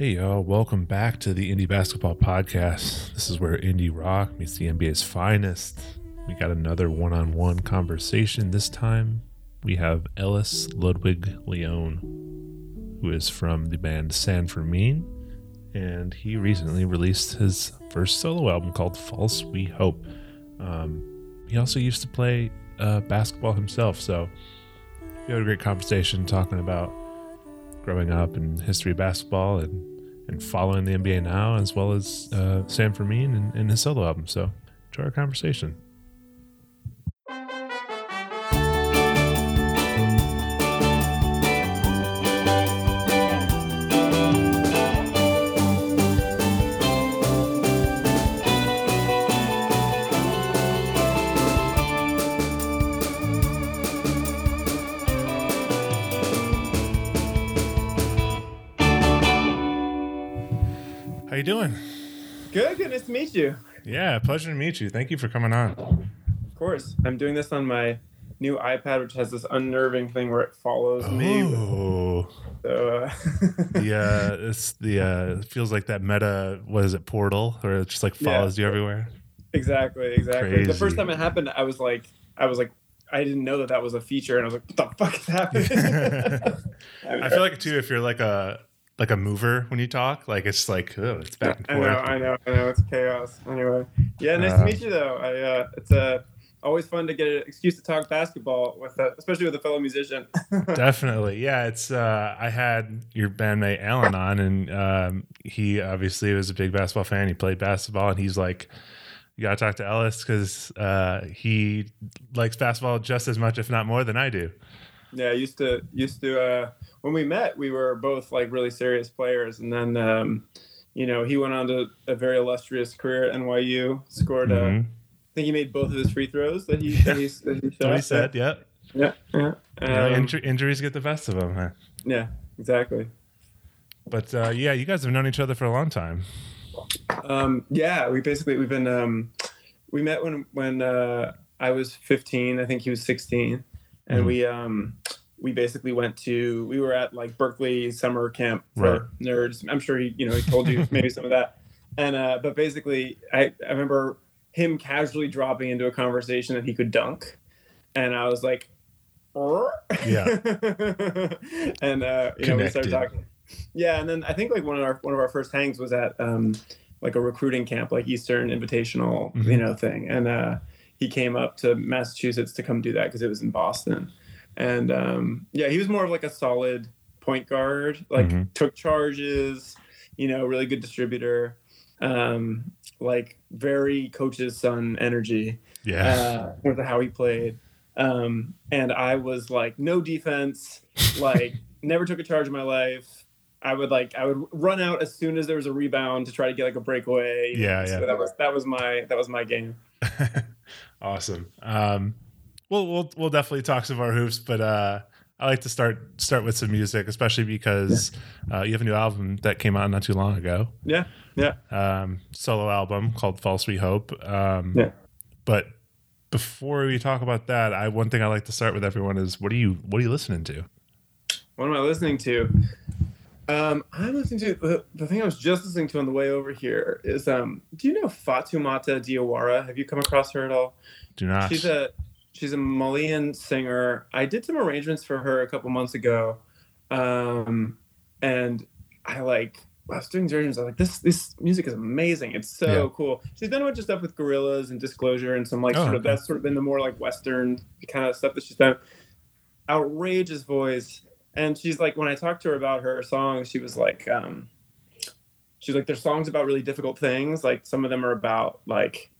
Hey, y'all, welcome back to the Indie Basketball Podcast. This is where indie rock meets the NBA's finest. We got another one on one conversation. This time we have Ellis Ludwig Leone, who is from the band San Fermin, and he recently released his first solo album called False We Hope. Um, he also used to play uh, basketball himself, so we had a great conversation talking about growing up and history of basketball and, and following the NBA now, as well as uh, San Fermin and, and his solo album. So enjoy our conversation. Meet you. Yeah, pleasure to meet you. Thank you for coming on. Of course. I'm doing this on my new iPad, which has this unnerving thing where it follows me. Oh, So, uh, yeah, it's the uh, it feels like that meta. What is it, Portal, where it just like Yeah. follows you everywhere. exactly, exactly. The first time it happened, I was like, I was like, I didn't know that that was a feature, and I was like, what the fuck is happening? I feel like too if you're like a like a mover when you talk, like it's like oh, it's back and forth. I know, I know, I know. It's chaos. Anyway, yeah, nice Uh, to meet you, though. I, uh, it's uh, always fun to get an excuse to talk basketball with, a, especially with a fellow musician. Definitely, yeah. It's uh, I had your bandmate Allen on, and um, he obviously was a big basketball fan. He played basketball, and he's like, "You gotta talk to Ellis because uh, he likes basketball just as much, if not more, than I do." Yeah, I used to used to uh when we met we were both like really serious players and then um you know, he went on to a very illustrious career at NYU, scored uh. I think he made both of his free throws that he that he, that he he said. Yeah, Yeah, yeah. Um, inju- injuries get the best of him. Huh? yeah, exactly. But uh, yeah, you guys have known each other for a long time. Um yeah, we basically we've been um we met when when uh I was 15, I think he was 16 and Mhm. we um we basically went to we were at like Berkeley summer camp for Right. nerds. I'm sure he you know he told you maybe some of that. And uh but basically I I remember him casually dropping into a conversation that he could dunk and I was like "Er?" Yeah. and uh you know we started talking. Yeah, and then I think like one of our one of our first hangs was at um like a recruiting camp like Eastern Invitational, Mhm. you know, thing. And uh he came up to Massachusetts to come do that because it was in Boston. And um, yeah, he was more of like a solid point guard, like Mhm. took charges, you know, really good distributor, um, like very coach's son energy Yeah, uh, with how he played. Um, and I was like, no defense, like never took a charge in my life. I would like I would run out as soon as there was a rebound to try to get like a breakaway. Yeah, So yeah. that was that was my that was my game. awesome. Um, we'll we'll we'll definitely talk some more hoops, but uh, I like to start start with some music, especially because uh, you have a new album that came out not too long ago. Yeah, yeah. Um, solo album called "False We Hope." Um, Yeah. But before we talk about that, I one thing I like to start with everyone is what are you what are you listening to? What am I listening to? Um, I'm listening to the, the thing I was just listening to on the way over here is um. Do you know Fatoumata Diawara? Have you come across her at all? Do not. She's a she's a Malian singer. I did some arrangements for her a couple months ago, um, and I like. I was doing arrangements. I was like, this this music is amazing. It's so Yeah. cool. She's done a bunch of stuff with Gorillaz and Disclosure and some like Oh, sort of okay. that's sort of been the more like Western kind of stuff that she's done. Outrageous voice, and she's like when I talked to her about her songs, she was like, um, she's like, there's songs about really difficult things. Like some of them are about like,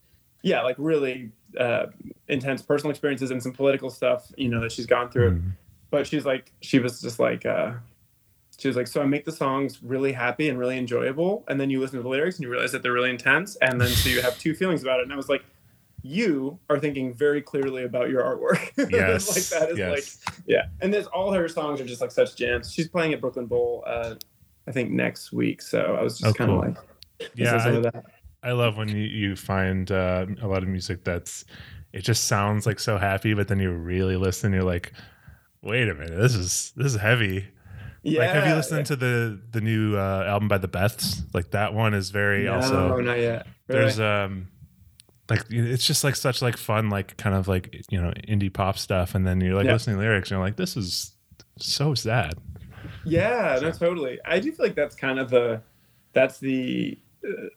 yeah, like really uh, intense personal experiences and some political stuff, you know, that she's gone through. Mhm. But she's like, she was just like, uh, she was like, so I make the songs really happy and really enjoyable, and then you listen to the lyrics and you realize that they're really intense, and then so you have two feelings about it. And I was like, you are thinking very clearly about your artwork. Yes, like that is yes. like, yeah. And there's all her songs are just like such jams. She's playing at Brooklyn Bowl, uh, I think next week. So I was just Oh, kind of cool. like, Yeah, listen to some I-. I love when you, you find uh, a lot of music that's it just sounds like so happy, but then you really listen, you're like, wait a minute, this is this is heavy. Yeah. like, have you listened to the the new uh, album by the Beths? Like that one is very also no, also. not yet. Really? There's um, like it's just like such like fun like kind of like you know indie pop stuff, and then you're like Yeah. listening to lyrics, and you're like, this is so sad. Yeah, no, totally. I do feel like that's kind of the that's the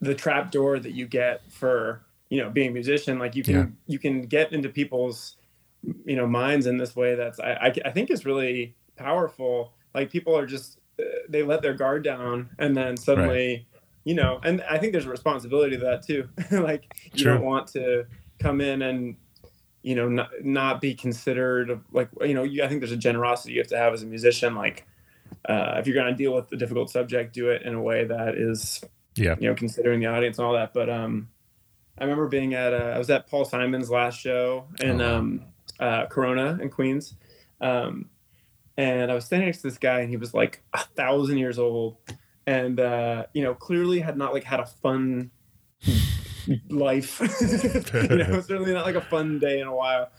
the trap door that you get for you know being a musician. Like you can Yeah. you can get into people's you know minds in this way. That's I I, I think is really powerful. Like people are just uh, they let their guard down and then suddenly you know and I think there's a responsibility to that too. like you True. don't want to come in and you know not, not be considered like you know you, i think there's a generosity you have to have as a musician like uh, if you're going to deal with a difficult subject do it in a way that is Yeah. you know considering the audience and all that but um i remember being at uh, i was at paul simon's last show in Oh, um uh corona in queens um and i was standing next to this guy and he was like a thousand years old and uh you know clearly had not like had a fun life. you know, certainly not like a fun day in a while.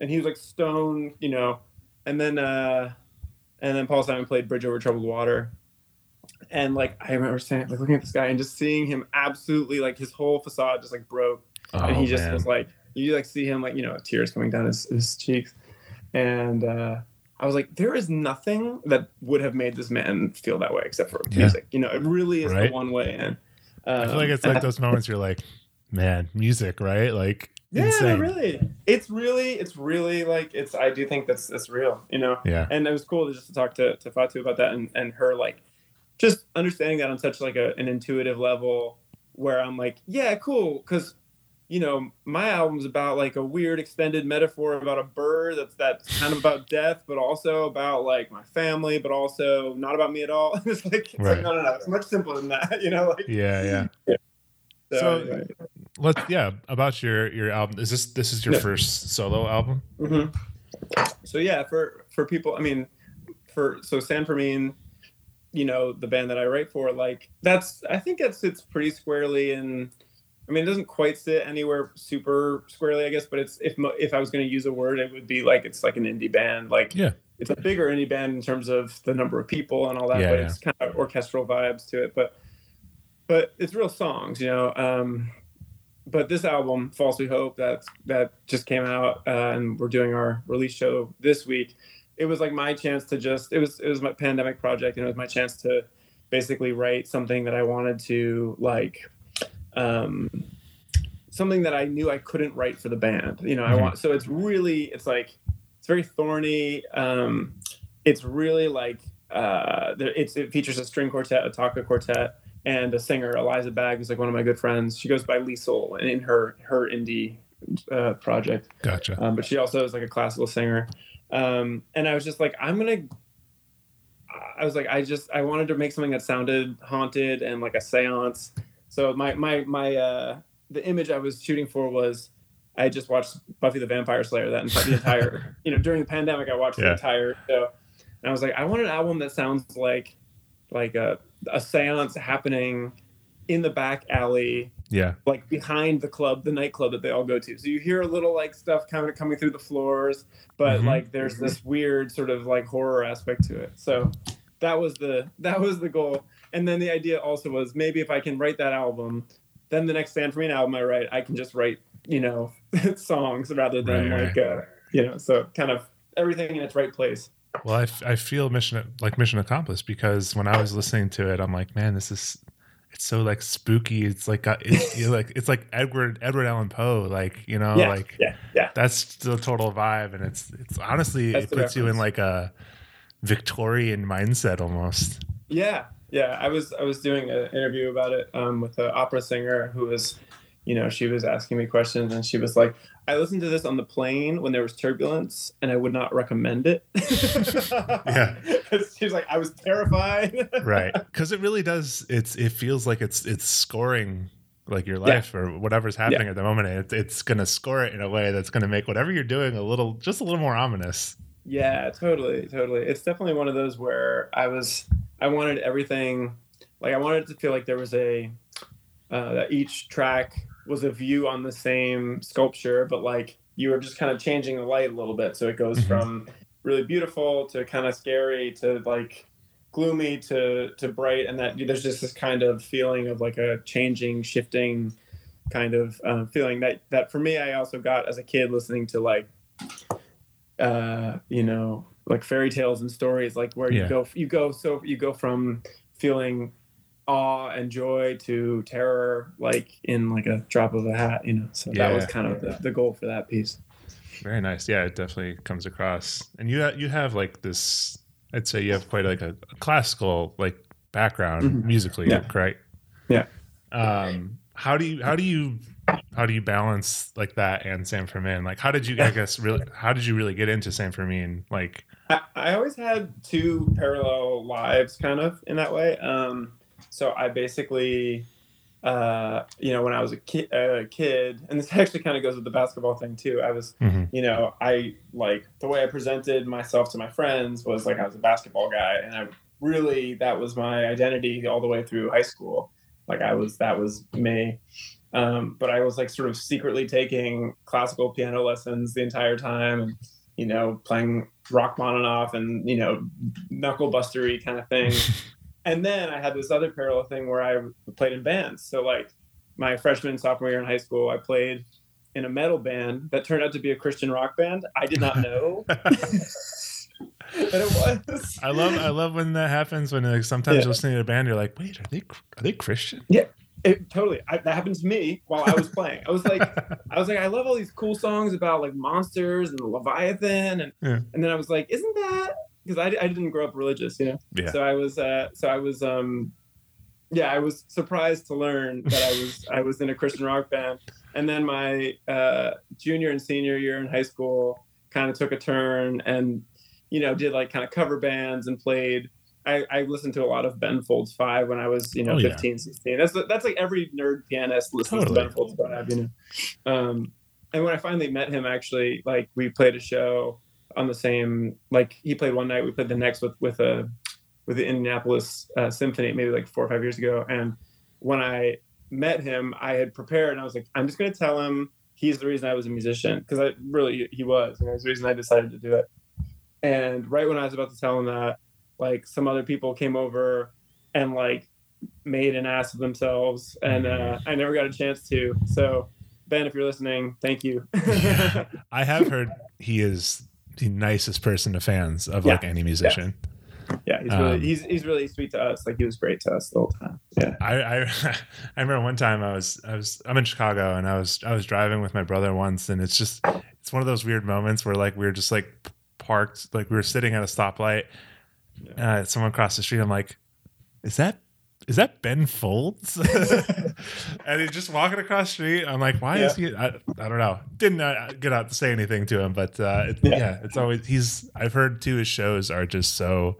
And he was like stone, you know. And then uh and then Paul Simon played Bridge Over Troubled Water. And like I remember saying like looking at this guy and just seeing him absolutely like his whole facade just like broke. and he Oh, just man. was like you like see him like, you know, tears coming down his, his cheeks. And uh I was like, there is nothing that would have made this man feel that way except for Yeah. music. You know, it really is Right. the one way in. I feel like it's Um, like those moments you're like, man, music, right? Like Yeah, insane. really. It's really, it's really like it's. I do think that's that's real, you know. Yeah. And it was cool to just to talk to to Fatu about that and and her like just understanding that on such like a, an intuitive level where I'm like, yeah, cool, because you know my album's about like a weird extended metaphor about a bird that's that's kind of about death, but also about like my family, but also not about me at all. it's like it's Right. like no, no, no, it's much simpler than that, you know. Like Yeah, yeah. so, So- anyway. Let's yeah, about your your album. Is this this is your Yeah. first solo album? hmm So yeah, for for people, I mean, for so San Fermin, you know, the band that I write for, like that's I think that sits pretty squarely in. I mean, it doesn't quite sit anywhere super squarely, I guess, but it's if if I was going to use a word, it would be like it's like an indie band, like Yeah. it's a bigger indie band in terms of the number of people and all that, Yeah, but yeah. it's kind of orchestral vibes to it, but but it's real songs, you know. Um, but this album, "False We Hope," that that just came out, uh, and we're doing our release show this week. It was like my chance to just it was it was my pandemic project, and it was my chance to basically write something that I wanted to like. Um, something that I knew I couldn't write for the band. You know, I Mhm. want so it's really it's like it's very thorny. Um, it's really like uh, there, it's it features a string quartet, Attacca quartet, and a singer, Eliza Bagg, who's like one of my good friends. She goes by Lisel in her her indie uh, project, Gotcha. um, but she also is like a classical singer. Um, and I was just like, I'm gonna. I was like, I just I wanted to make something that sounded haunted and like a séance. So my my my uh, the image I was shooting for was I just watched Buffy the Vampire Slayer that enti- the entire you know during the pandemic I watched the entire show and I was like I want an album that sounds like like a a séance happening in the back alley Yeah. like behind the club, the nightclub that they all go to. So you hear a little like stuff coming coming through the floors, but Mhm. like there's this weird sort of like horror aspect to it. So that was the that was the goal. And then the idea also was maybe if I can write that album, then the next San Fermin album I write, I can just write, you know, songs rather than Right, like uh you know, so kind of everything in its right place. Well, I, f- I feel mission like mission accomplished because when I was listening to it, I'm like, man, this is it's so like spooky. It's like got- it's like it's like Edward Edward Allan Poe, like you know, yeah, like yeah, yeah. that's the total vibe, and it's it's honestly That's it puts you in like a Victorian mindset almost. Yeah, yeah. I was I was doing an interview about it um, with an opera singer who was, you know, she was asking me questions and she was like, "I listened to this on the plane when there was turbulence, and I would not recommend it." Yeah. she was like, "I was terrified." right because it really does it's it feels like it's it's scoring like your Yeah. life or whatever's happening at the moment it, it's gonna score it in a way that's gonna make whatever you're doing a little just a little more ominous Yeah, totally, totally. It's definitely one of those where I was, I wanted everything, like I wanted it to feel like there was a, uh, that each track was a view on the same sculpture, but like you were just kind of changing the light a little bit, so it goes Mhm. from really beautiful to kind of scary to like, gloomy to to bright, and that there's just this kind of feeling of like a changing, shifting kind of uh, feeling that that for me I also got as a kid listening to like uh, you know like fairy tales and stories like where Yeah. you go you go so you go from feeling awe and joy to terror like in like a drop of a hat you know so that was Yeah. kind of the, the goal for that piece Very nice. Yeah, it definitely comes across. And you you have like this. I'd say you have quite like a, a classical like background Mhm. musically, Yeah. correct? Yeah. Um, how do you how do you how do you balance like that and San Fermin? Like, how did you I guess really how did you really get into San Fermin? Like, I, I always had two parallel lives kind of in that way. Um, so I basically, uh, you know, when I was a ki- a kid, and this actually kind of goes with the basketball thing too. I was, Mhm. you know, I like the way I presented myself to my friends was like I was a basketball guy, and I really that was my identity all the way through high school. Like I was that was me. Um, but I was like sort of secretly taking classical piano lessons the entire time, and you know, playing Rachmaninoff and off and you know, knuckle bustery kind of thing. and then I had this other parallel thing where I played in bands. So like my freshman and sophomore year in high school, I played in a metal band that turned out to be a Christian rock band. I did not know that it was. I love I love when that happens when like sometimes Yeah. listening to a band you're like, wait, are they are they Christian? Yeah, it, totally. I, that happened to me while I was playing. I was like, I was like, I love all these cool songs about like monsters and the Leviathan, and Yeah. and then I was like, isn't that because I, I didn't grow up religious, you know? yeah. So I was, uh, so I was, um, yeah, I was surprised to learn that I was, I was in a Christian rock band, and then my uh, junior and senior year in high school kind of took a turn, and you know, did like kind of cover bands and played. I, I listened to a lot of Ben Folds Five when I was, you know, Oh, yeah. 15, 16. That's that's like every nerd pianist listens Totally. to Ben Folds Five, you know. Um, and when I finally met him, actually, like we played a show on the same, like he played one night, we played the next with with a with the Indianapolis uh, Symphony, maybe like four or five years ago. And when I met him, I had prepared, and I was like, I'm just going to tell him he's the reason I was a musician because I really he was, and was the reason I decided to do it. And right when I was about to tell him that, like some other people came over and like made an ass of themselves, and uh, I never got a chance to. So Ben, if you're listening, thank you. I have heard he is the nicest person to fans of Yeah. like any musician. yeah, he's really Um, he's he's really sweet to us. Like he was great to us the whole time. Yeah. I, I I remember one time I was I was I'm in Chicago and I was I was driving with my brother once and it's just it's one of those weird moments where like we were just like parked like we were sitting at a stoplight uh, someone across the street I'm like is that is that Ben Folds and he's just walking across the street I'm like why is he I, I don't know didn't uh, get out to say anything to him but uh, it, Yeah. yeah it's always he's I've heard too his shows are just so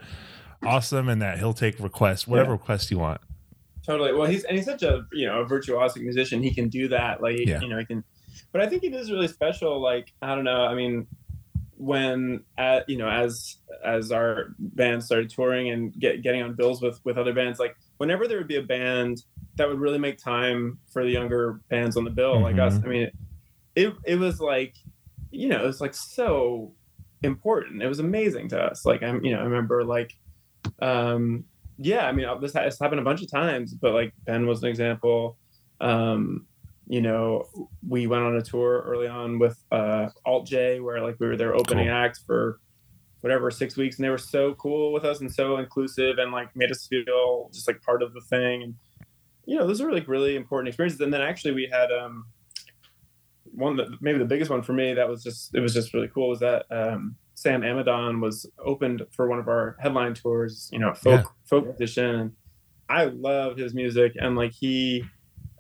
awesome and that he'll take requests whatever Yeah. request you want Totally. Well, he's and he's such a you know a virtuosic musician. He can do that. Like Yeah. you know he can. But I think it is really special. Like I don't know. I mean, when at you know as as our band started touring and get, getting on bills with with other bands, like whenever there would be a band that would really make time for the younger bands on the bill, like us. I mean, it it was like you know it was like so important. It was amazing to us. Like I'm you know I remember like um yeah, I mean, uh, this has happened a bunch of times, but like Ben was an example. Um, you know, we went on a tour early on with uh, Alt J, where like we were their opening Cool. act for whatever six weeks, and they were so cool with us and so inclusive, and like made us feel just like part of the thing. And you know, those are like really important experiences. And then actually, we had um, one that maybe the biggest one for me that was just it was just really cool was that um, Sam Amidon was opened for one of our headline tours, you know, folk Yeah. folk. And I love his music and like he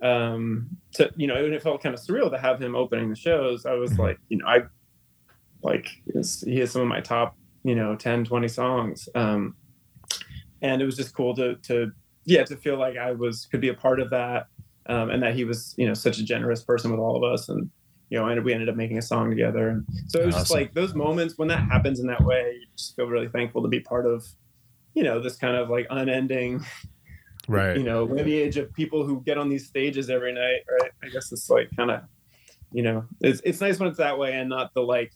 um to you know, it felt kind of surreal to have him opening the shows. I was Mhm. like, you know, I like he has some of my top, you know, 10, 20 songs. Um and it was just cool to to yeah, to feel like I was could be a part of that. Um, and that he was, you know, such a generous person with all of us and you know, and we ended up making a song together. And so it was just like those moments when that happens in that way, you just feel really thankful to be part of, you know, this kind of like unending, right you know, lineage of people who get on these stages every night. Right. I guess it's like kind of, you know, it's, it's nice when it's that way and not the like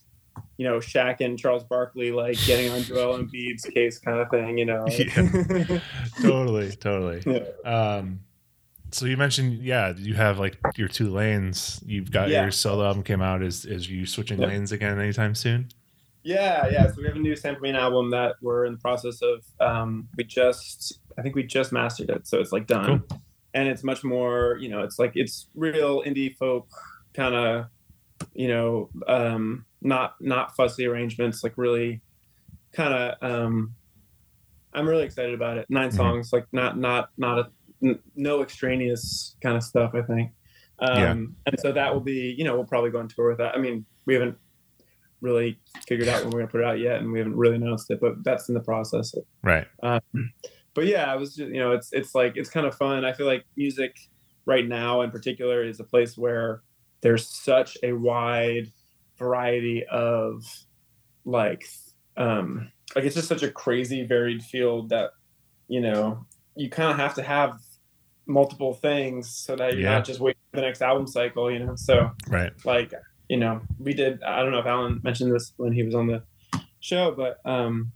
you know, Shaq and Charles Barkley like getting on Joel Embiid's case kind of thing, you know. Yeah. totally, totally. Yeah. Um, so you mentioned, yeah, you have like your two lanes. You've got Yeah. your solo album came out. Is is you switching Yep. lanes again anytime soon? Yeah, yeah. So we have a new San Fermin album that we're in the process of. Um, we just, I think we just mastered it, so it's like done, and it's much more. You know, it's like it's real indie folk kind of, you know, um, not not fussy arrangements, like really, kind of. Um, I'm really excited about it. 9 Mhm. songs, like not not not a n- no extraneous kind of stuff. I think. Um, Yeah. And so that will be, you know, we'll probably go on tour with that. I mean, we haven't really figured out when we're gonna put it out yet, and we haven't really announced it, but that's in the process. Right. Um, but yeah, I was just, you know, it's it's like it's kind of fun. I feel like music right now, in particular, is a place where there's such a wide variety of like um like it's just such a crazy varied field that you know you kind of have to have multiple things so that you're Yeah. not just waiting for the next album cycle you know so Right. like you know we did i don't know if allen mentioned this when he was on the show but um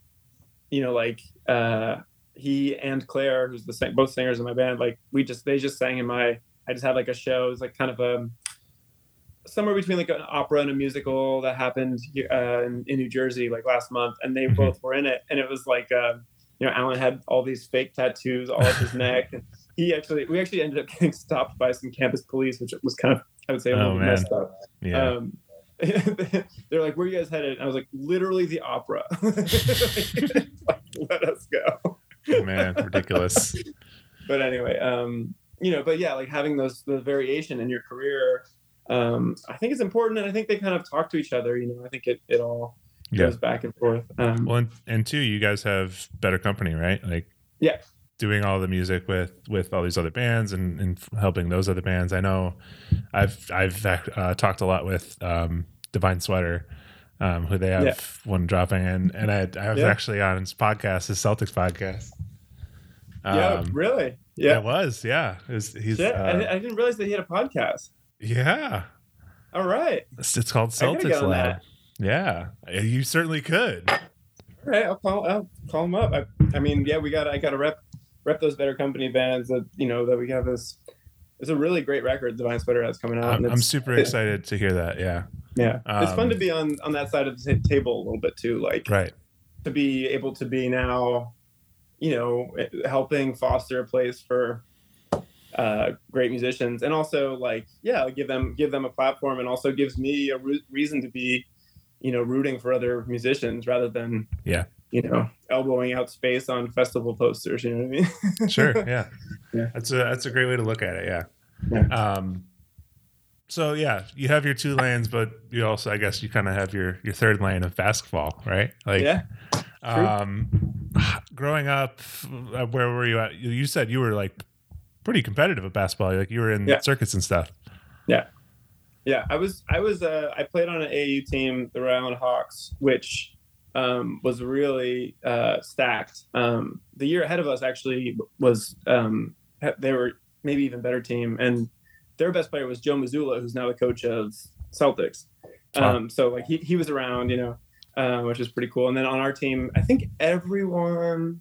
you know like uh he and claire who's the both singers in my band like we just they just sang in my i just had like a show it was like kind of a somewhere between like an opera and a musical that happened uh, in, in new jersey like last month and they Mhm. both were in it and it was like uh you know allen had all these fake tattoos all up his neck and he actually we actually ended up getting stopped by some campus police which was kind of i would say a Oh, little messed up Yeah. um, they're like, "Where are you guys headed?" And I was like, "Literally the opera." like, let us go. Man, ridiculous. But anyway, um, you know, but yeah, like having those the variation in your career, um, I think it's important, and I think they kind of talk to each other. You know, I think it it all Yeah. goes back and forth. Um, Well, and, and two, you guys have better company, right? Like, Yeah. doing all the music with with all these other bands and, and helping those other bands. I know, I've I've uh, talked a lot with um, Divine Sweater, um, who they have Yeah. one dropping, and and I, I was Yeah. actually on his podcast, his Celtics podcast. yeah, Um, really. yeah, Yeah. it was. Yeah, it was, he's Shit, uh, I, I didn't realize that he had a podcast. Yeah. All right. It's, it's called Celtics Lab. Yeah, you certainly could. All right, I'll call. I'll call him up. I, I mean, yeah, we got. I got to rep rep those better company bands that you know that we have this. It's a really great record Divine Sweater has coming out. I'm, and I'm super it- excited to hear that. Yeah, Yeah, it's fun Um, to be on on that side of the table a little bit too. Like right. to be able to be now, you know, helping foster a place for uh, great musicians, and also like yeah, give them give them a platform, and also gives me a re- reason to be, you know, rooting for other musicians rather than Yeah. you know, elbowing out space on festival posters. You know what I mean? Sure. Yeah. Yeah. That's a that's a great way to look at it. Yeah. Yeah. Um. So yeah, you have your two lanes, but you also, I guess, you kind of have your your third lane of basketball, right? Like, yeah. true. um, growing up, uh, where were you at? You- You said you were like pretty competitive at basketball. Like you were in Yeah. circuits and stuff. Yeah, Yeah, I was I was uh, I played on an AAU team, the Rhode Island Hawks, which um, was really uh, stacked. Um, the year ahead of us actually was um, they were maybe even better team, and their best player was Joe Mazzulla, who's now the coach of Celtics. Um, so like he, he was around, you know, uh, which is pretty cool. And then on our team, I think everyone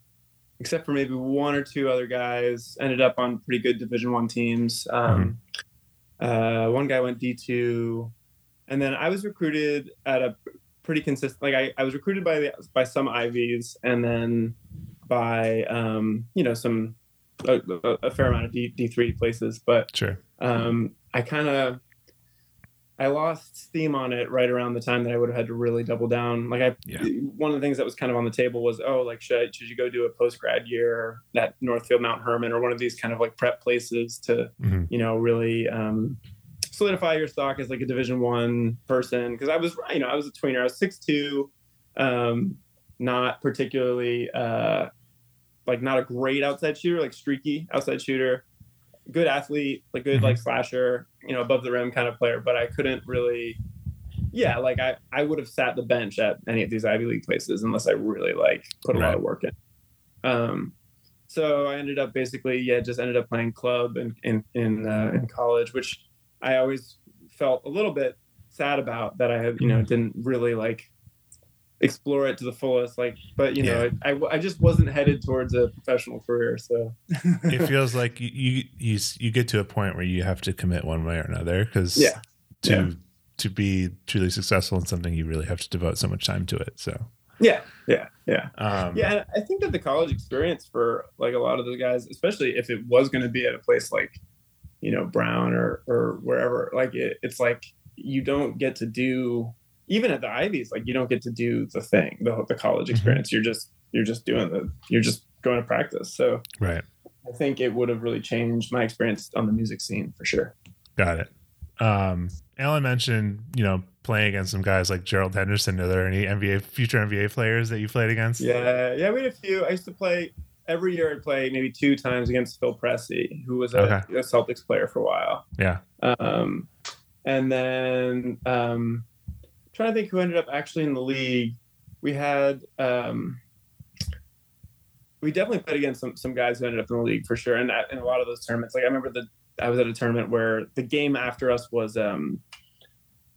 except for maybe one or two other guys ended up on pretty good Division One teams. Um, uh, one guy went D two, and then I was recruited at a pretty consistent. Like I, I was recruited by the, by some Ivies, and then by um, you know some a, a- fair amount of D D three places. But Sure. um, I kind of I lost steam on it right around the time that I would have had to really double down. Like I, Yeah. one of the things that was kind of on the table was, oh, like should I, should you go do a post grad year at Northfield Mount Hermon or one of these kind of like prep places to, hmm you know, really um, solidify your stock as like a Division One person? Because I was, you know, I was a tweener. I was six two, um, not particularly uh, like not a great outside shooter, like streaky outside shooter good athlete, like good like slasher, you know, above the rim kind of player, but I couldn't really yeah, like I, I would have sat the bench at any of these Ivy League places unless I really like put a lot of work in. Um so I ended up basically, yeah, just ended up playing club in in in, uh, in college, which I always felt a little bit sad about that I had, you know, Mhm. didn't really like explore it to the fullest. Like, but you know, Yeah. I, I just wasn't headed towards a professional career. So it feels like you, you you you get to a point where you have to commit one way or another because Yeah. to Yeah. to be truly successful in something you really have to devote so much time to it so yeah, yeah, yeah. um Yeah, and I think that the college experience for like a lot of the guys, especially if it was going to be at a place like, you know, Brown or or wherever, like it, it's like you don't get to do even at the Ivies, like you don't get to do the thing, the the college Mhm. experience. You're just you're just doing the you're just going to practice. So right I think it would have really changed my experience on the music scene for sure. got it um allen mentioned you know playing against some guys like gerald henderson are there any nba future nba players that you played against Yeah, yeah, we had a few. I used to play every year. I'd play maybe two times against Phil Pressey, who was a, Okay. a Celtics player for a while. yeah Um, and then um, trying to think who ended up actually in the league. We had um, we definitely played against some some guys who ended up in the league for sure. And in a lot of those tournaments, like I remember the I was at a tournament where the game after us was um,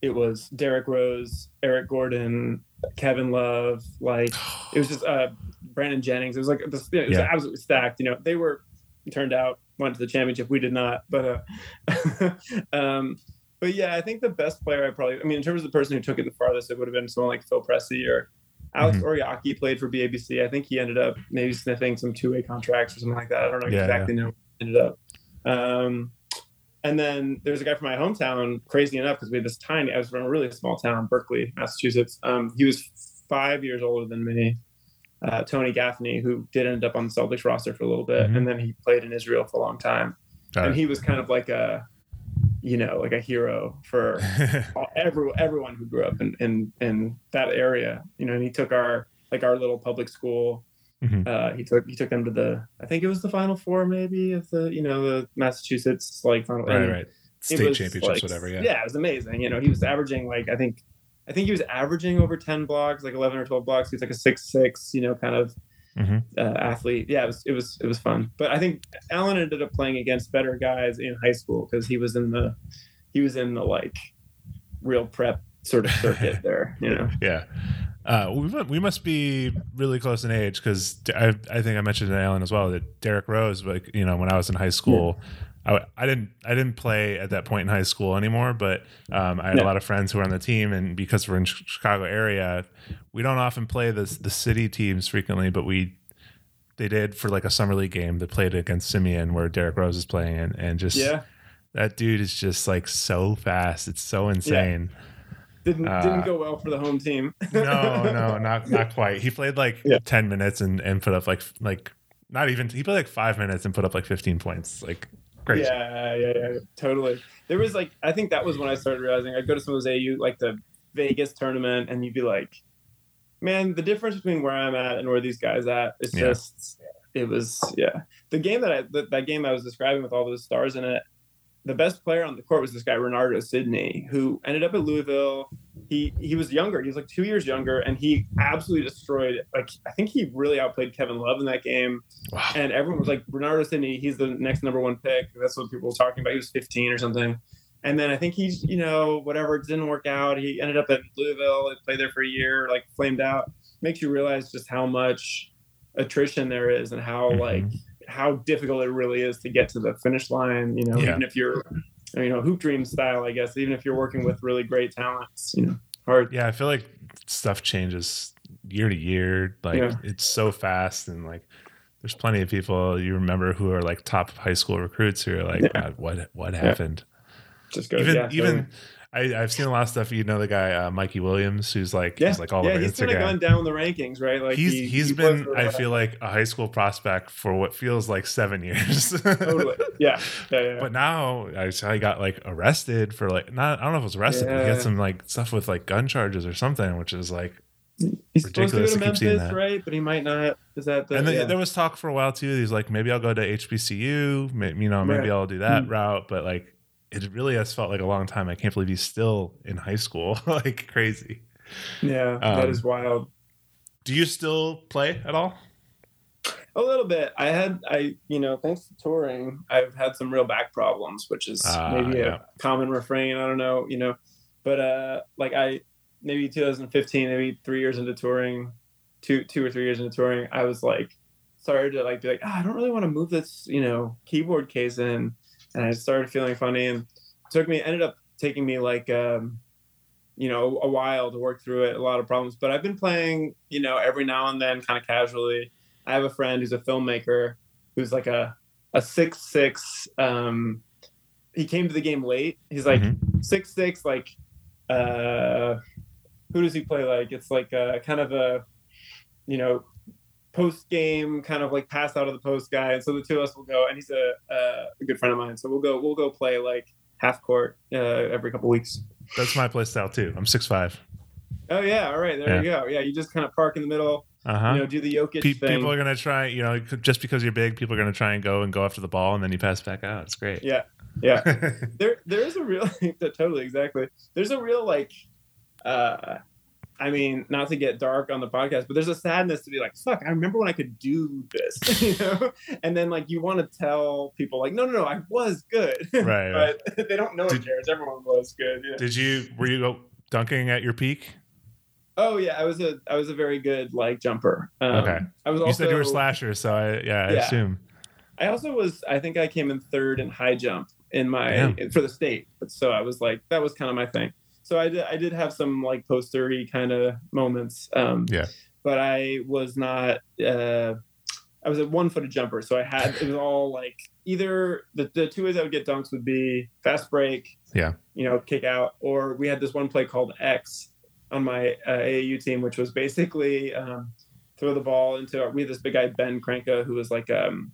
it was Derrick Rose, Eric Gordon, Kevin Love, like it was just uh Brandon Jennings. It was like this, it was Yeah. absolutely stacked. You know, they were turned out went to the championship. We did not, but uh, um, but yeah, I think the best player I probably. I mean, in terms of the person who took it the farthest, it would have been someone like Phil Pressey or Alex Mhm. Oriakhi played for BABC. I think he ended up maybe sniffing some two way contracts or something like that. I don't know Yeah, exactly know. What ended up. Um, and then there's a guy from my hometown, crazy enough, because we had this tiny, I was from a really small town, Berkley, Massachusetts. Um, he was five years older than me, uh, Tony Gaffney, who did end up on the Celtics roster for a little bit. Mhm. And then he played in Israel for a long time. Got and it. he was kind of like a, you know, like a hero for all, every, everyone who grew up in, in, in that area, you know, and he took our, like our little public school Mhm. uh, he took he took them to the I think it was the final four maybe of the you know the Massachusetts like final right right. state was, championships like, whatever yeah. yeah it was amazing you know he was averaging like I think I think he was averaging over ten blocks like eleven or twelve blocks. He was like a six six you know kind of Mhm. uh, athlete. Yeah it was it was it was fun. But I think Allen ended up playing against better guys in high school because he was in the he was in the like real prep sort of circuit there you know? Yeah. Uh, we, we must be really close in age because I, I think I mentioned to Allen as well that Derrick Rose, like you know, when I was in high school, I, I didn't I didn't play at that point in high school anymore, but um, I had Yeah. a lot of friends who were on the team, and because we're in Ch- Chicago area, we don't often play the the city teams frequently, but we they did for like a summer league game. They played against Simeon where Derrick Rose is playing, and, and just yeah that dude is just like so fast. It's so insane. didn't Uh, didn't go well for the home team no, no, not not quite. He played like Yeah. ten minutes and and put up like like not even he played like five minutes and put up like fifteen points. Like crazy. Yeah, yeah, yeah, totally. There was like, I think that was when I started realizing I'd go to some of those AAU, like the Vegas tournament, and you'd be like, man, the difference between where I'm at and where these guys at is Yeah. just, it was, yeah. The game that I, that, that game I was describing with all those stars in it, the best player on the court was this guy Renardo Sidney, who ended up at Louisville. He he was younger. He was like two years younger, and he absolutely destroyed. Like I think he really outplayed Kevin Love in that game Wow. and everyone was like Renardo Sidney, he's the next number one pick. That's what people were talking about. He was 15 or something. And then I think he's, you know, whatever, it didn't work out. He ended up at Louisville, he played there for a year, like flamed out. Makes you realize just how much attrition there is and how Mhm. like how difficult it really is to get to the finish line, you know, Yeah. even if you're you know, hoop dream style, I guess, even if you're working with really great talents, you know, hard. Yeah, I feel like stuff changes year to year. Like Yeah. it's so fast and like there's plenty of people you remember who are like top high school recruits who are like, Yeah. God, what what happened? Just go even yeah, even. I, I've seen a lot of stuff. You know the guy uh, Mikey Williams, who's like yeah, he's like all yeah, over he's kind of gone down the rankings, right? Like he's he, he's he been I feel like a high school prospect for what feels like seven years. totally, yeah, yeah, yeah. But now I saw he got like arrested for like not I don't know if it was arrested. But he Yeah. had some like stuff with like gun charges or something, which is like. He's supposed to go ridiculous to to Memphis, right? But he might not. Is that the? and then yeah. there was talk for a while too. He's like, maybe I'll go to HBCU. Maybe, you know, maybe Right. I'll do that Mm. route. But like, it really has felt like a long time. I can't believe he's still in high school. like crazy. yeah, that um, is wild. Do you still play at all? A little bit. I had, I, you know, thanks to touring, I've had some real back problems, which is Ah, maybe yeah. a common refrain. I don't know. You know, but uh, like I maybe 2015, maybe three years into touring, two two or three years into touring, I was like started to like be like, oh, I don't really want to move this, you know, keyboard case in, and I started feeling funny, and took me ended up taking me like um, you know a while to work through it, a lot of problems, but I've been playing, you know, every now and then, kind of casually. I have a friend who's a filmmaker who's like a a six six. Um, he came to the game late. He's like Mhm. six six, like uh, who does he play like? It's like a kind of a you know post game kind of like pass out of the post guy, and so the two of us will go, and he's a, a, a good friend of mine, so we'll go we'll go play like half court uh, every couple weeks. That's my play style too. I'm six five. Oh yeah, all right, there you go. Yeah, you just kind of park in the middle, Uh huh. you know, do the Jokic Pe- thing. people are gonna try, you know, just because you're big, people are gonna try and go and go after the ball, and then you pass back out. It's great. Yeah, yeah. there there is a real totally exactly there's a real like uh i mean not to get dark on the podcast but there's a sadness to be like fuck i remember when i could do this you know and then like you want to tell people like no no no i was good Right, right. but they don't know it cares everyone was good yeah. Did you were you dunking at your peak? oh yeah i was a i was a very good like jumper um, Okay. i was also you said you were slasher, so I yeah, I Yeah. assume. I also was. I think I came in third in high jump in my Damn. for the state. So I was like, that was kind of my thing. So I did. I did have some like postery kind of moments. Um, Yeah. But I was not. Uh, I was a one-footed jumper, so I had it was all like either the, the two ways I would get dunks would be fast break, Yeah. you know, kick out, or we had this one play called X on my uh, AAU team, which was basically um, throw the ball into. We had this big guy Ben Kranka who was like um,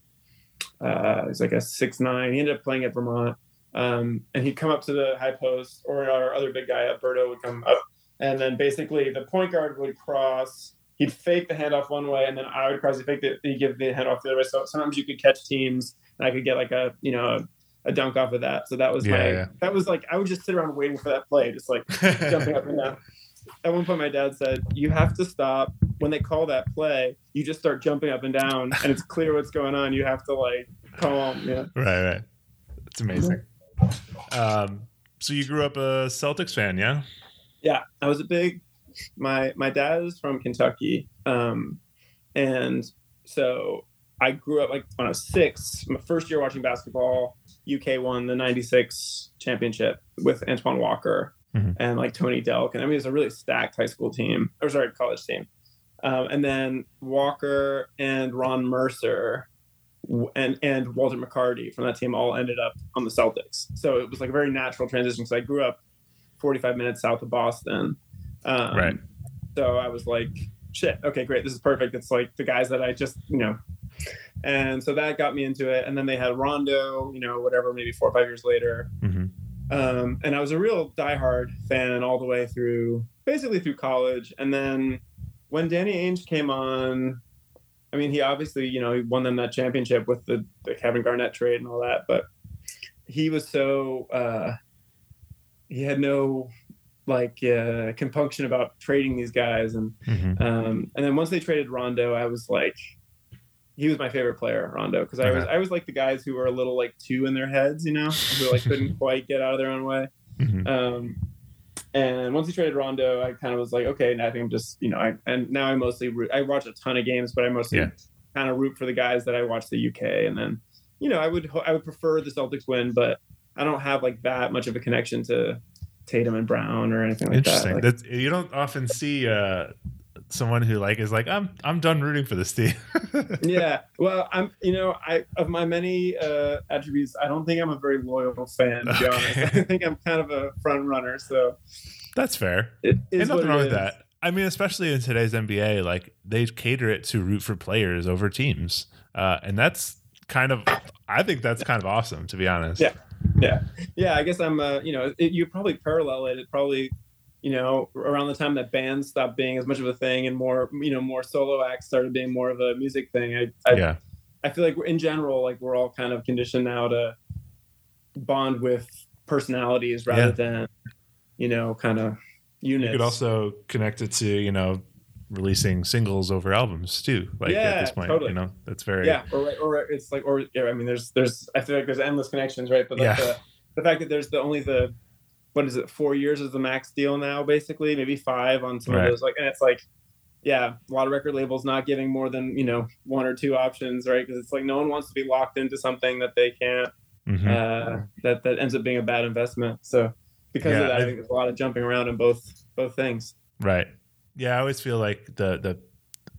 uh, he's like a six nine. He ended up playing at Vermont, um, and he'd come up to the high post, or our other big guy, Alberto, would come up, and then basically the point guard would cross. He'd fake the handoff one way, and then I would cross. He faked it. He'd give the handoff the other way. So sometimes you could catch teams, and I could get like a you know a, a dunk off of that. So that was Yeah, my yeah. that was like I would just sit around waiting for that play, just like jumping up and down. At one point, my dad said, "You have to stop when they call that play. You just start jumping up and down, and it's clear what's going on. You have to like calm, yeah." right, right. It's amazing. Um, so you grew up a Celtics fan, yeah? Yeah, I was a big. My my dad is from Kentucky, um, and so I grew up like when I was six. My first year watching basketball, UK won the '96 championship with Antoine Walker Mhm. and like Tony Delk, and I mean it was a really stacked high school team, or sorry, college team. Um, and then Walker and Ron Mercer and and Walter McCarty from that team all ended up on the Celtics. So it was like a very natural transition. because I grew up 45 minutes south of Boston. Um, Right. So I was like, shit, okay, great. This is perfect. It's like the guys that I just, you know, and so that got me into it. And then they had Rondo, you know, whatever, maybe four or five years later. hmm Um, and I was a real diehard fan all the way through, basically through college. And then when Danny Ainge came on, I mean, he obviously, you know, he won them that championship with the, the Kevin Garnett trade and all that, but he was so, uh, he had no like uh, compunction about trading these guys. And, hmm um, and then once they traded Rondo, I was like, he was my favorite player, Rondo, because I was I was like the guys who were a little like two in their heads, you know, who like couldn't quite get out of their own way. hmm Um, and once he traded Rondo, I kind of was like, okay, now I think I'm just you know, I and now I mostly root, I watch a ton of games, but I mostly Yeah. kind of root for the guys that I watch the UK, and then you know, I would I would prefer the Celtics win, but I don't have like that much of a connection to Tatum and Brown or anything like Interesting. that. Like, That's you don't often see uh, someone who like is like I'm I'm done rooting for this team. yeah well i'm you know i of my many uh attributes i don't think i'm a very loyal fan to be honest i think i'm kind of a front runner so That's fair. it is Ain't nothing wrong with that. I mean, especially in today's NBA, like they cater it to root for players over teams, uh, and that's kind of I think that's kind of awesome to be honest. Yeah. yeah yeah i guess i'm uh you know it, you probably parallel it it probably you know around the time that bands stopped being as much of a thing and more you know more solo acts started being more of a music thing i i, yeah, I feel like in general like we're all kind of conditioned now to bond with personalities rather Yeah. than you know kind of units you could also connect it to you know releasing singles over albums too. Like at Yeah, this point, totally. you know, that's very yeah or or it's like or yeah, i mean there's there's i feel like there's endless connections right but like Yeah. the, the fact that there's the only the what is it? Four years is the max deal now, basically, maybe five on some Right. of those. Like, and it's like, yeah, a lot of record labels not giving more than you know one or two options, right? Because it's like no one wants to be locked into something that they can't. Mhm. Uh, that that ends up being a bad investment. So because Yeah, of that, I- I think there's a lot of jumping around in both both things. Right. Yeah, I always feel like the the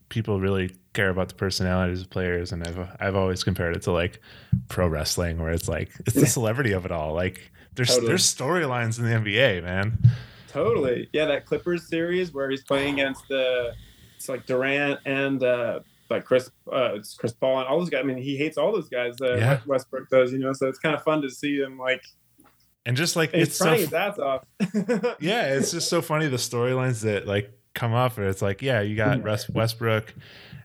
people really care about the personalities of players, and I've I've always compared it to like pro wrestling, where it's like it's the celebrity of it all. Like there's Totally. there's storylines in the NBA, man. Totally. Yeah, that Clippers series where he's playing against the it's like Durant and uh like Chris uh it's Chris Paul and all those guys. I mean, he hates all those guys that Yeah. Westbrook does, you know, so it's kind of fun to see him like And just like he's it's so his ass off. yeah, it's just so funny the storylines that like come up, and it's like yeah, you got Russ Westbrook.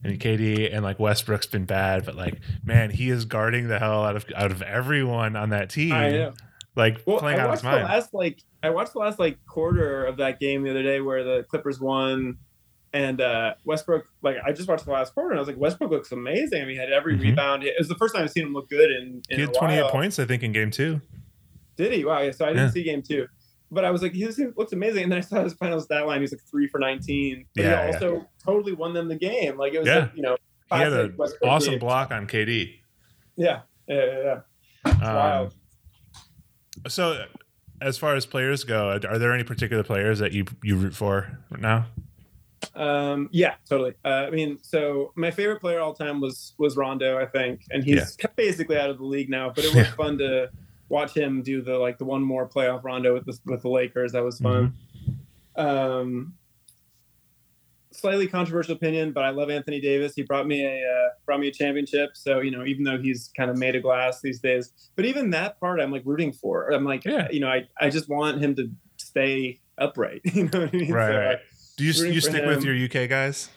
And KD and like Westbrook's been bad, but like man, he is guarding the hell out of out of everyone on that team. I know. Like Well, playing I out his watched the mind. last like I watched the last like quarter of that game the other day where the Clippers won and uh Westbrook like I just watched the last quarter and I was like Westbrook looks amazing. I mean, he had every Mhm. rebound. It was the first time I've seen him look good in, in he had 28 while. points, I think, in game two. Did he? Wow. Yeah, so I didn't Yeah. see game two. But I was like, he looks amazing. And then I saw his final stat line. He was like three for 19. But Yeah, he also totally won them the game. Like it was, Yeah. like, you know, He had an awesome game. block on KD. Yeah. Yeah. Yeah. yeah. Um, Wild. So, as far as players go, are there any particular players that you you root for now? Um, yeah, totally. Uh, I mean, so my favorite player all time was was Rondo, I think, and he's basically out of the league now. But it was Yeah. fun to watch him do the like the one more playoff Rondo with the with the Lakers. That was fun. Mm-hmm. Um, slightly controversial opinion, but I love Anthony Davis. He brought me a uh, brought me a championship. So you know, even though he's kind of made of glass these days, but even that part, I'm like rooting for. I'm like, Yeah. you know, I I just want him to stay upright. You know what I mean? Right, So, right. Do you you stick with your UK guys?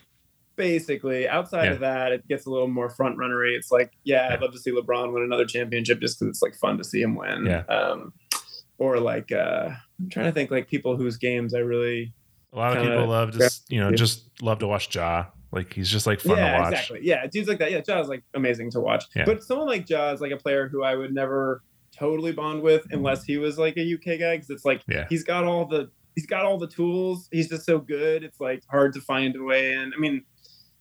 basically outside Yeah. of that it gets a little more front runnery it's like yeah Yeah. i'd love to see lebron win another championship just because it's like fun to see him win Yeah. um or like uh i'm trying to think like people whose games i really A lot of Kinda- people love just you know yeah. just love to watch Ja. Like he's just like fun yeah to watch. exactly yeah dudes like that yeah Ja's like amazing to watch Yeah. but someone like jaw is like a player who i would never totally bond with unless he was like a uk guy because it's like Yeah. he's got all the he's got all the tools he's just so good it's like hard to find a way in i mean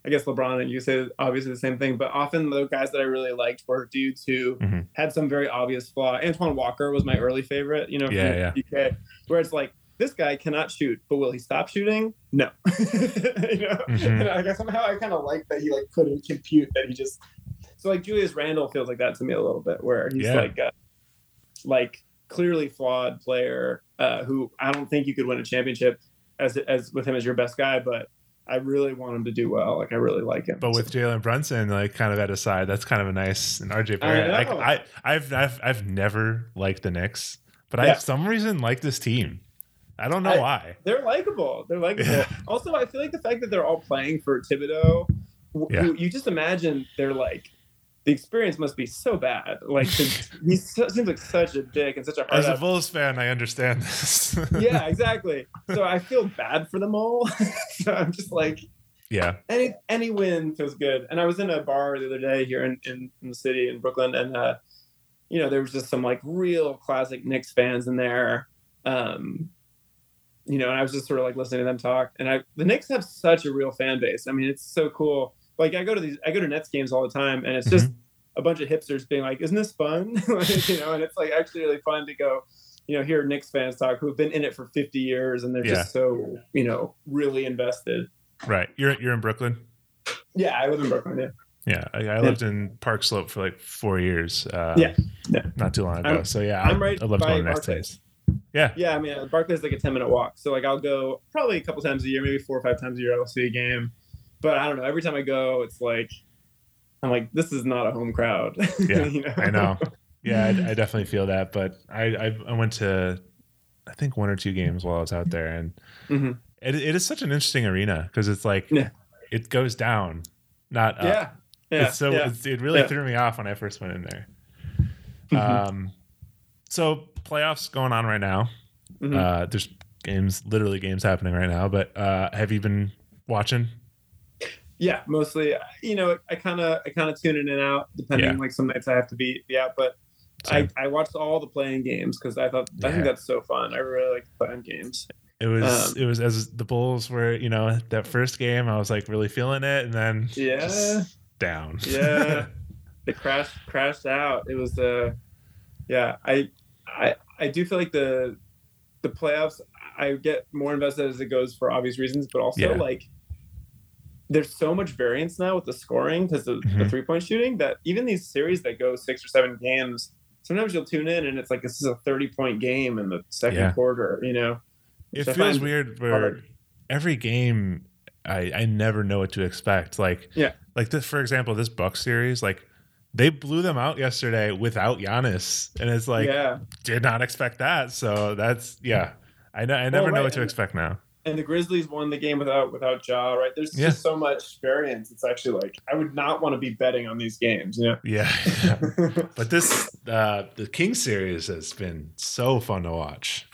i guess lebron and you say obviously the same thing but often the guys that i really liked were dudes who Mhm. had some very obvious flaw antoine walker was my early favorite you know from Yeah, the uk where it's like this guy cannot shoot but will he stop shooting no you know Mhm. and I guess somehow i kind of like that he like couldn't compute that he just so like julius Randle feels like that to me a little bit where he's Yeah. like uh, like clearly flawed player uh, who I don't think you could win a championship as as with him as your best guy, but I really want him to do well. Like I really like him. But with Jalen Brunson, like kind of at his side, that's kind of a nice and RJ Barrett. Like know. I, I've, I've, I've never liked the Knicks, but I, Yeah. for some reason, like this team. I don't know I- why. they're likable. They're likable. Yeah. Also, I feel like the fact that they're all playing for Thibodeau, Yeah. you just imagine they're like. The experience must be so bad. Like he so, seems like such a dick and such a hard As a Bulls fan, I understand this. yeah, exactly. So I feel bad for them all. so I'm just like, yeah, any any win feels good. And I was in a bar the other day here in, in, in the city in Brooklyn, and uh, you know there was just some like real classic Knicks fans in there. Um, you know, and I was just sort of like listening to them talk. And I the Knicks have such a real fan base. I mean, it's so cool. Like I go to these, I go to Nets games all the time, and it's just a bunch of hipsters being like, "Isn't this fun?" like, you know, and it's like actually really fun to go. You know, hear Knicks fans talk who've been in it for 50 years and they're Yeah. just so, you know, really invested. right. You're you're in Brooklyn. Yeah, I live in Brooklyn. Yeah. Yeah, I, I lived in Park Slope for like four years. Uh, Yeah, yeah. not too long ago. I'm- so yeah, I'm I, right I love going to Barclays. days. Yeah, Yeah, I mean, uh, Barclays is like a 10 minute walk. So, like, I'll go probably a couple times a year, maybe four or five times a year, I'll see a game. But I don't know. Every time I go, it's like, I'm like, this is not a home crowd. Yeah, You I know. Yeah, I, I definitely feel that. But I, I I went to I think one or two games while I was out there, and Mhm. it, it is such an interesting arena because it's like Yeah. it goes down, not up. Yeah. Yeah. It's so yeah. it really threw me off when I first went in there. Mhm. Um, so playoffs going on right now. Mhm. Uh, there's games, literally games happening right now. But uh, have you been watching? yeah, mostly, you know, I kind of, I kind of tune in and out depending. Yeah. Like some nights I have to be, be out, but I, Same. I watched all the play-in games because I thought I think that's so fun. I really like play-in games. It was Um, it was as the Bulls were, you know, that first game I was like really feeling it and then Yeah. down. Yeah. They crashed crashed out. It was uh yeah, I I I do feel like the the playoffs I get more invested as it goes for obvious reasons, but also Yeah. like there's so much variance now with the scoring because of the Mhm. three point shooting that even these series that go six or seven games, sometimes you'll tune in and it's like this is a 30 point game in the second Yeah. quarter, you know? it Which feels weird where hard. every game I I never know what to expect. Like Yeah. like this for example, this Buck series, like they blew them out yesterday without Giannis, and it's like yeah. did not expect that. So that's yeah. I know I never know right, what to and- expect now. and the Grizzlies won the game without without Ja, right? There's Yeah. just so much variance. It's actually like I would not want to be betting on these games, you know. Yeah. but this uh the King series has been so fun to watch.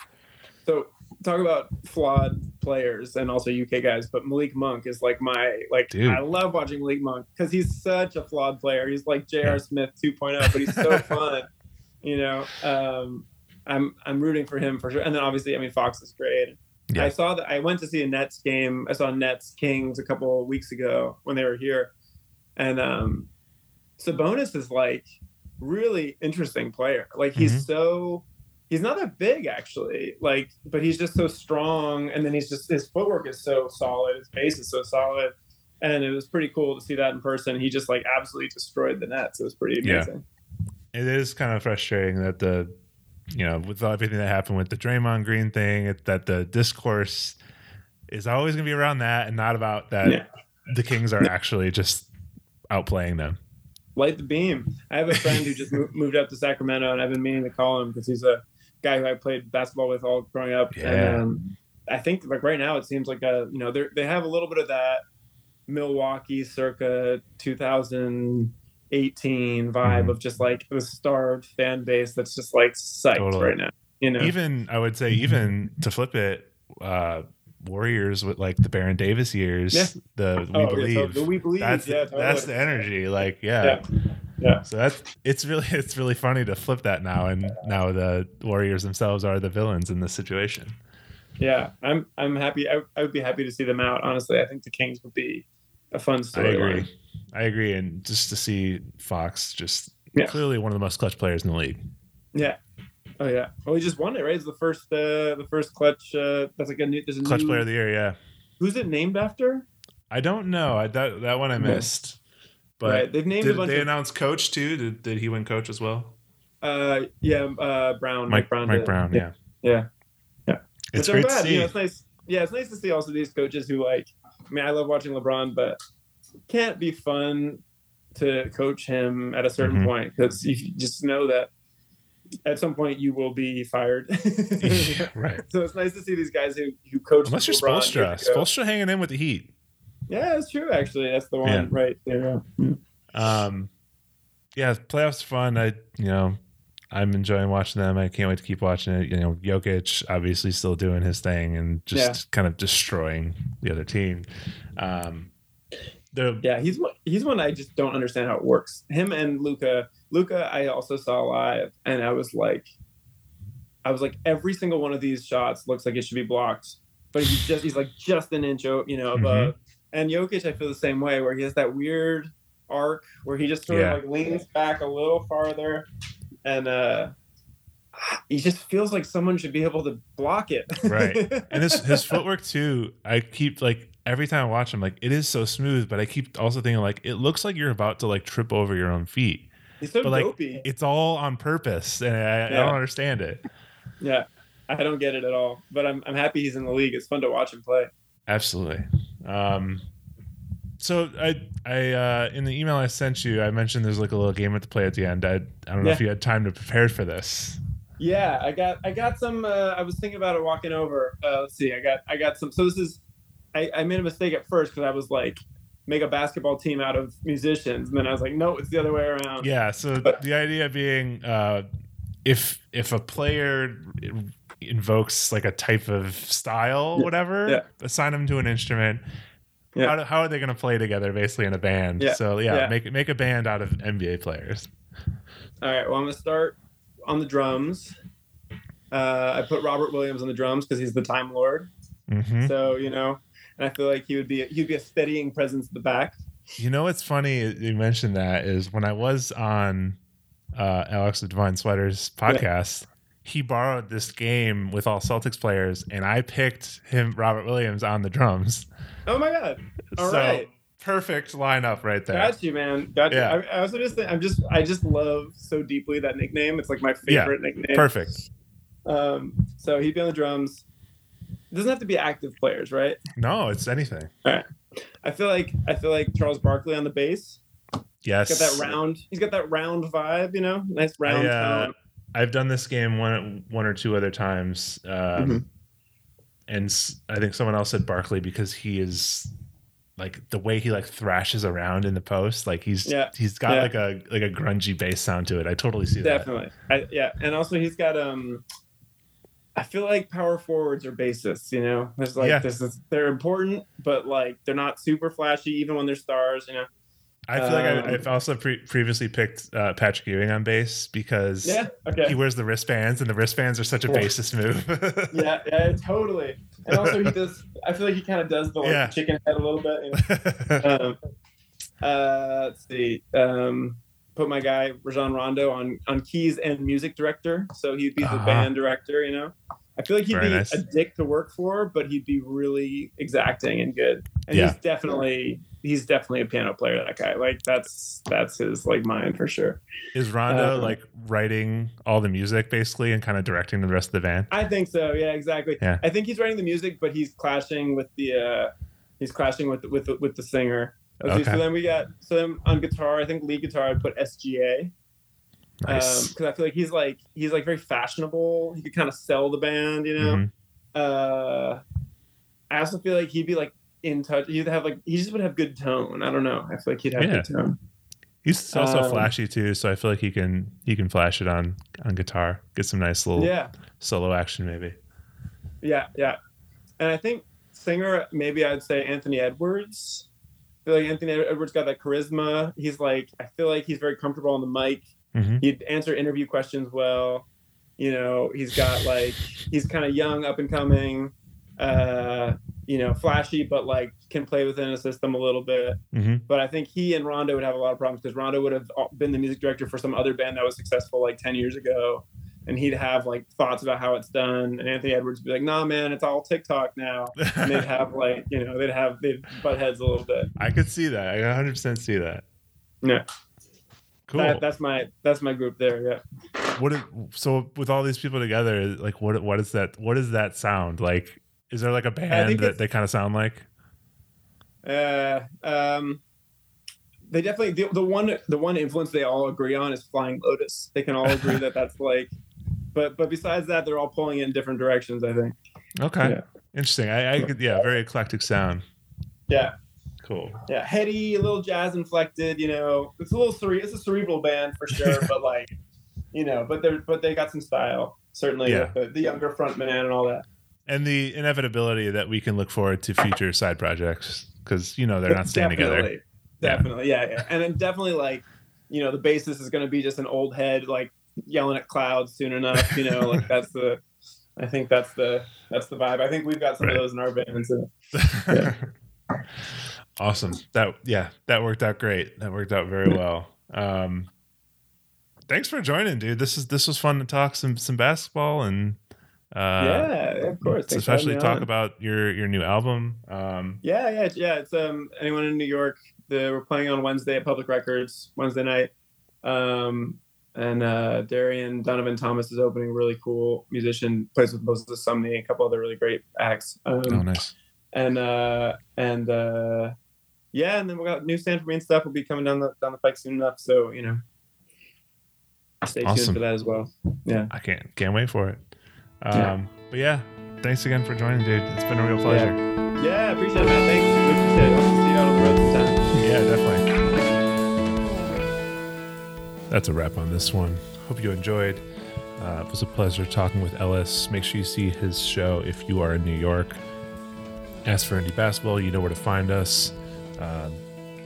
so talk about flawed players and also UK guys, but Malik Monk is like my like Dude. I love watching Malik Monk because he's such a flawed player. He's like J.R. Smith 2.0, but he's so fun. You know, um, I'm I'm rooting for him for sure. And then obviously, I mean, Fox is great. Yeah. I saw that. I went to see a Nets game. I saw Nets Kings a couple of weeks ago when they were here, and um, Sabonis is like really interesting player. Like he's Mhm. so he's not that big actually. Like, but he's just so strong, and then he's just his footwork is so solid. His base is so solid. And it was pretty cool to see that in person. He just like absolutely destroyed the Nets. It was pretty Yeah. amazing. It is kind of frustrating that the you know, with everything that happened with the Draymond Green thing, it, that the discourse is always going to be around that and not about that Yeah. the Kings are actually just outplaying them. light the beam. I have a friend who just moved up to Sacramento, and I've been meaning to call him because he's a guy who I played basketball with all growing up. Yeah. And um, I think like right now it seems like a you know they they have a little bit of that Milwaukee circa 2018 vibe Mhm. of just like the starved fan base that's just like psyched Totally. right now. You know, Even I would say, even to flip it, uh, Warriors with like the Baron Davis years, Yeah. the we Oh, yeah, believe. so the we believe. that's yeah, the, that's the energy. Like yeah. Yeah. Yeah. So that's it's really it's really funny to flip that now, and now the Warriors themselves are the villains in this situation. Yeah, I'm I'm happy. I, I would be happy to see them out. Honestly, I think the Kings would be a fun story. I story. agree. I agree, and just to see Fox just Yeah. clearly one of the most clutch players in the league. Yeah. Oh yeah. Well, he just won it, right? It's the first, uh, the first clutch. Uh, that's like a new. There's a Clutch new, player of the year, yeah. Who's it named after? I don't know. I, that that one I No. missed. But right. They've named a did bunch they of. announce coach too? Did, did he win coach as well? Uh, yeah. Uh, Brown. Mike Brown. Mike did. Brown, yeah. Yeah. Yeah. It's great to glad. see. You know, it's nice. Yeah, it's nice to see also these coaches who like. I mean, I love watching LeBron, but it can't be fun to coach him at a certain Mhm. point because you just know that at some point you will be fired. Yeah, right. So it's nice to see these guys who who coach. Unless you're Spoelstra. Spoelstra hanging in with the Heat. Yeah, it's true. Actually, that's the one. Yeah. Right there. Yeah. Um, yeah, playoffs fun. I you know I'm enjoying watching them. I can't wait to keep watching it. You know, Jokic obviously still doing his thing and just Yeah. kind of destroying the other team. Um, Yeah, he's one. He's one I just don't understand how it works. Him and Luka. Luka, I also saw live, and I was like, I was like, every single one of these shots looks like it should be blocked, but he's just he's like just an inch, you know, above. And Jokic, I feel the same way, where he has that weird arc where he just sort Yeah. of like leans back a little farther, and uh he just feels like someone should be able to block it. Right. and his his footwork too. I keep like every time I watch him, like it is so smooth, but I keep also thinking like it looks like you're about to like trip over your own feet. he's so But like dopey. it's all on purpose, and I, I don't understand it. Yeah, I don't get it at all. But I'm I'm happy he's in the league. It's fun to watch him play. Absolutely. Um, so I I uh, in the email I sent you, I mentioned there's like a little game at the play at the end. I I don't know if you had time to prepare for this. Yeah, I got I got some. Uh, I was thinking about it walking over. Uh, let's see. I got I got some. So this is. I, I made a mistake at first because I was like, make a basketball team out of musicians, and then I was like, no, it's the other way around. Yeah. So But- the idea being, uh, if if a player invokes like a type of style, Yeah. whatever, Yeah. assign them to an instrument. Yeah. How, do- how are they going to play together, basically in a band? Yeah. So yeah, Yeah. make make a band out of NBA players. All right. Well, I'm gonna start. on the drums. Uh, I put Robert Williams on the drums because he's the Time Lord. hmm So you know, and I feel like he would be he'd be a steadying presence at the back. You know what's funny? You mentioned that is when I was on uh, Alex of Divine Sweaters podcast. He borrowed this game with all Celtics players, and I picked him, Robert Williams, on the drums. Oh my god! All so right. perfect lineup right there. Got you, man. Got you. Yeah. I, I also just I'm just I just love so deeply that nickname. It's like my Yeah. favorite nickname. Perfect. Um, so he'd be on the drums. It doesn't have to be active players, right? No, it's anything. All right. I feel like I feel like Charles Barkley on the bass. Yes. He's got that round. He's got that round vibe, you know, nice round I, uh, tone. I've done this game one one or two other times, um, Mhm. and I think someone else said Barkley because he is like the way he like thrashes around in the post. Like he's Yeah. he's got Yeah. like a like a grungy bass sound to it. I totally see that. Definitely. Yeah, and also he's got um. I feel like power forwards are bassists. You know, there's like Yeah. this is they're important, but like they're not super flashy even when they're stars. You know. I feel like Um, I, I've also pre- previously picked uh, Patrick Ewing on bass because Yeah. Okay. he wears the wristbands, and the wristbands are such a Yeah. bassist move. yeah, yeah, totally. And also he does. I feel like he kind of does the like, Yeah. chicken head a little bit. You know? um, uh, let's see. Um, put my guy Rajon Rondo on on keys and music director, so he'd be the Uh-huh. band director. You know, I feel like he'd Very be nice. a dick to work for, but he'd be really exacting and good. And Yeah. he's definitely he's definitely a piano player. That guy, like that's that's his like mind for sure. Is Rondo Uh, like writing all the music basically and kind of directing the rest of the band? I think so. Yeah, exactly. Yeah. I think he's writing the music, but he's clashing with the uh, he's clashing with with with the singer. Okay. So then we got so then on guitar. I think lead guitar. I'd put SGA Nice. because I feel like he's like he's like very fashionable. He could kind of sell the band, you know. Mhm. Uh, I also feel like he'd be like in touch. He'd have like he just would have good tone. I don't know. I feel like he'd have Yeah. good tone. He's also Um, flashy too, so I feel like he can he can flash it on on guitar, get some nice little Yeah, solo action maybe. yeah, yeah. And I think singer maybe I'd say Anthony Edwards. I feel like Anthony Edwards got that charisma. He's like I feel like he's very comfortable on the mic. Hmm He'd answer interview questions well. You know, he's got like he's kind of young, up and coming. Uh, you know, flashy, but like can play within a system a little bit. hmm But I think he and Rondo would have a lot of problems because Rondo would have been the music director for some other band that was successful like 10 years ago. And he'd have like thoughts about how it's done. And Anthony Edwards would be like, nah, man, it's all TikTok now. And they'd have like, you know, they'd have, they'd butt heads a little bit. I could see that. I 100 percent see that. Yeah. Cool. That, that's my, that's my group there. Yeah. what is, so with all these people together, like what what is that? What does that sound like? Is there like a band that they kind of sound like? Uh, um, they definitely, the, the one, the one influence they all agree on is Flying Lotus. They can all agree that that's like, but, but besides that, they're all pulling in different directions, I think. Okay, Yeah. interesting. I, I could yeah, very eclectic sound. Yeah. Cool. yeah, heady, a little jazz inflected. You know, it's a little cere- It's a cerebral band for sure, but like, you know, but they're but they got some style. Certainly, Yeah. the, the younger front man and all that. And the inevitability that we can look forward to future side projects because you know they're not staying together. Definitely. Definitely, yeah, yeah, and then definitely like, you know, the bassist is going to be just an old head like yelling at clouds soon enough. You know, like that's the. I think that's the that's the vibe. I think we've got some Right. of those in our band. So. awesome. That yeah, that worked out great. That worked out very well. Um, thanks for joining, dude. This is this was fun to talk some some basketball and uh, yeah, of course. Thanks especially talk on. about your your new album. Um, Yeah, yeah, yeah. It's um anyone in New York. The, we're playing on Wednesday at Public Records Wednesday night. Um, and uh, Darian Donovan Thomas is opening. Really cool musician. Plays with Moses Sumney, a couple other really great acts. Um, oh, nice. And uh, and uh, yeah, and then we got new San Fermin and stuff will be coming down the down the pike soon enough. So you know, stay Awesome. tuned for that as well. Yeah. I can't can't wait for it. Um, Yeah. But yeah, thanks again for joining, dude. It's been a real pleasure. Yeah, appreciate it, man. Thanks. We appreciate it. I'll see you out on the road sometime. Yeah, definitely. That's a wrap on this one. Hope you enjoyed. Uh, it was a pleasure talking with Ellis. Make sure you see his show if you are in New York. As for Indie Basketball, you know where to find us. Um,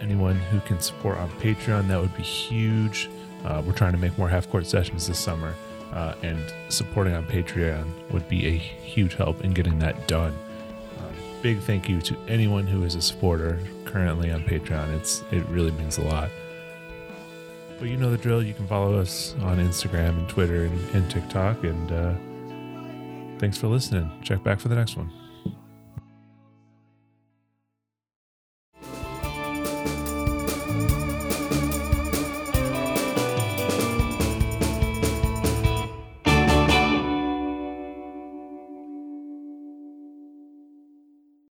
anyone who can support on Patreon, that would be huge. Uh, we're trying to make more half court sessions this summer. uh, and supporting on Patreon would be a huge help in getting that done. Um, big thank you to anyone who is a supporter currently on Patreon. It's it really means a lot. But you know the drill. You can follow us on Instagram and Twitter and, and TikTok. And uh, thanks for listening. Check back for the next one.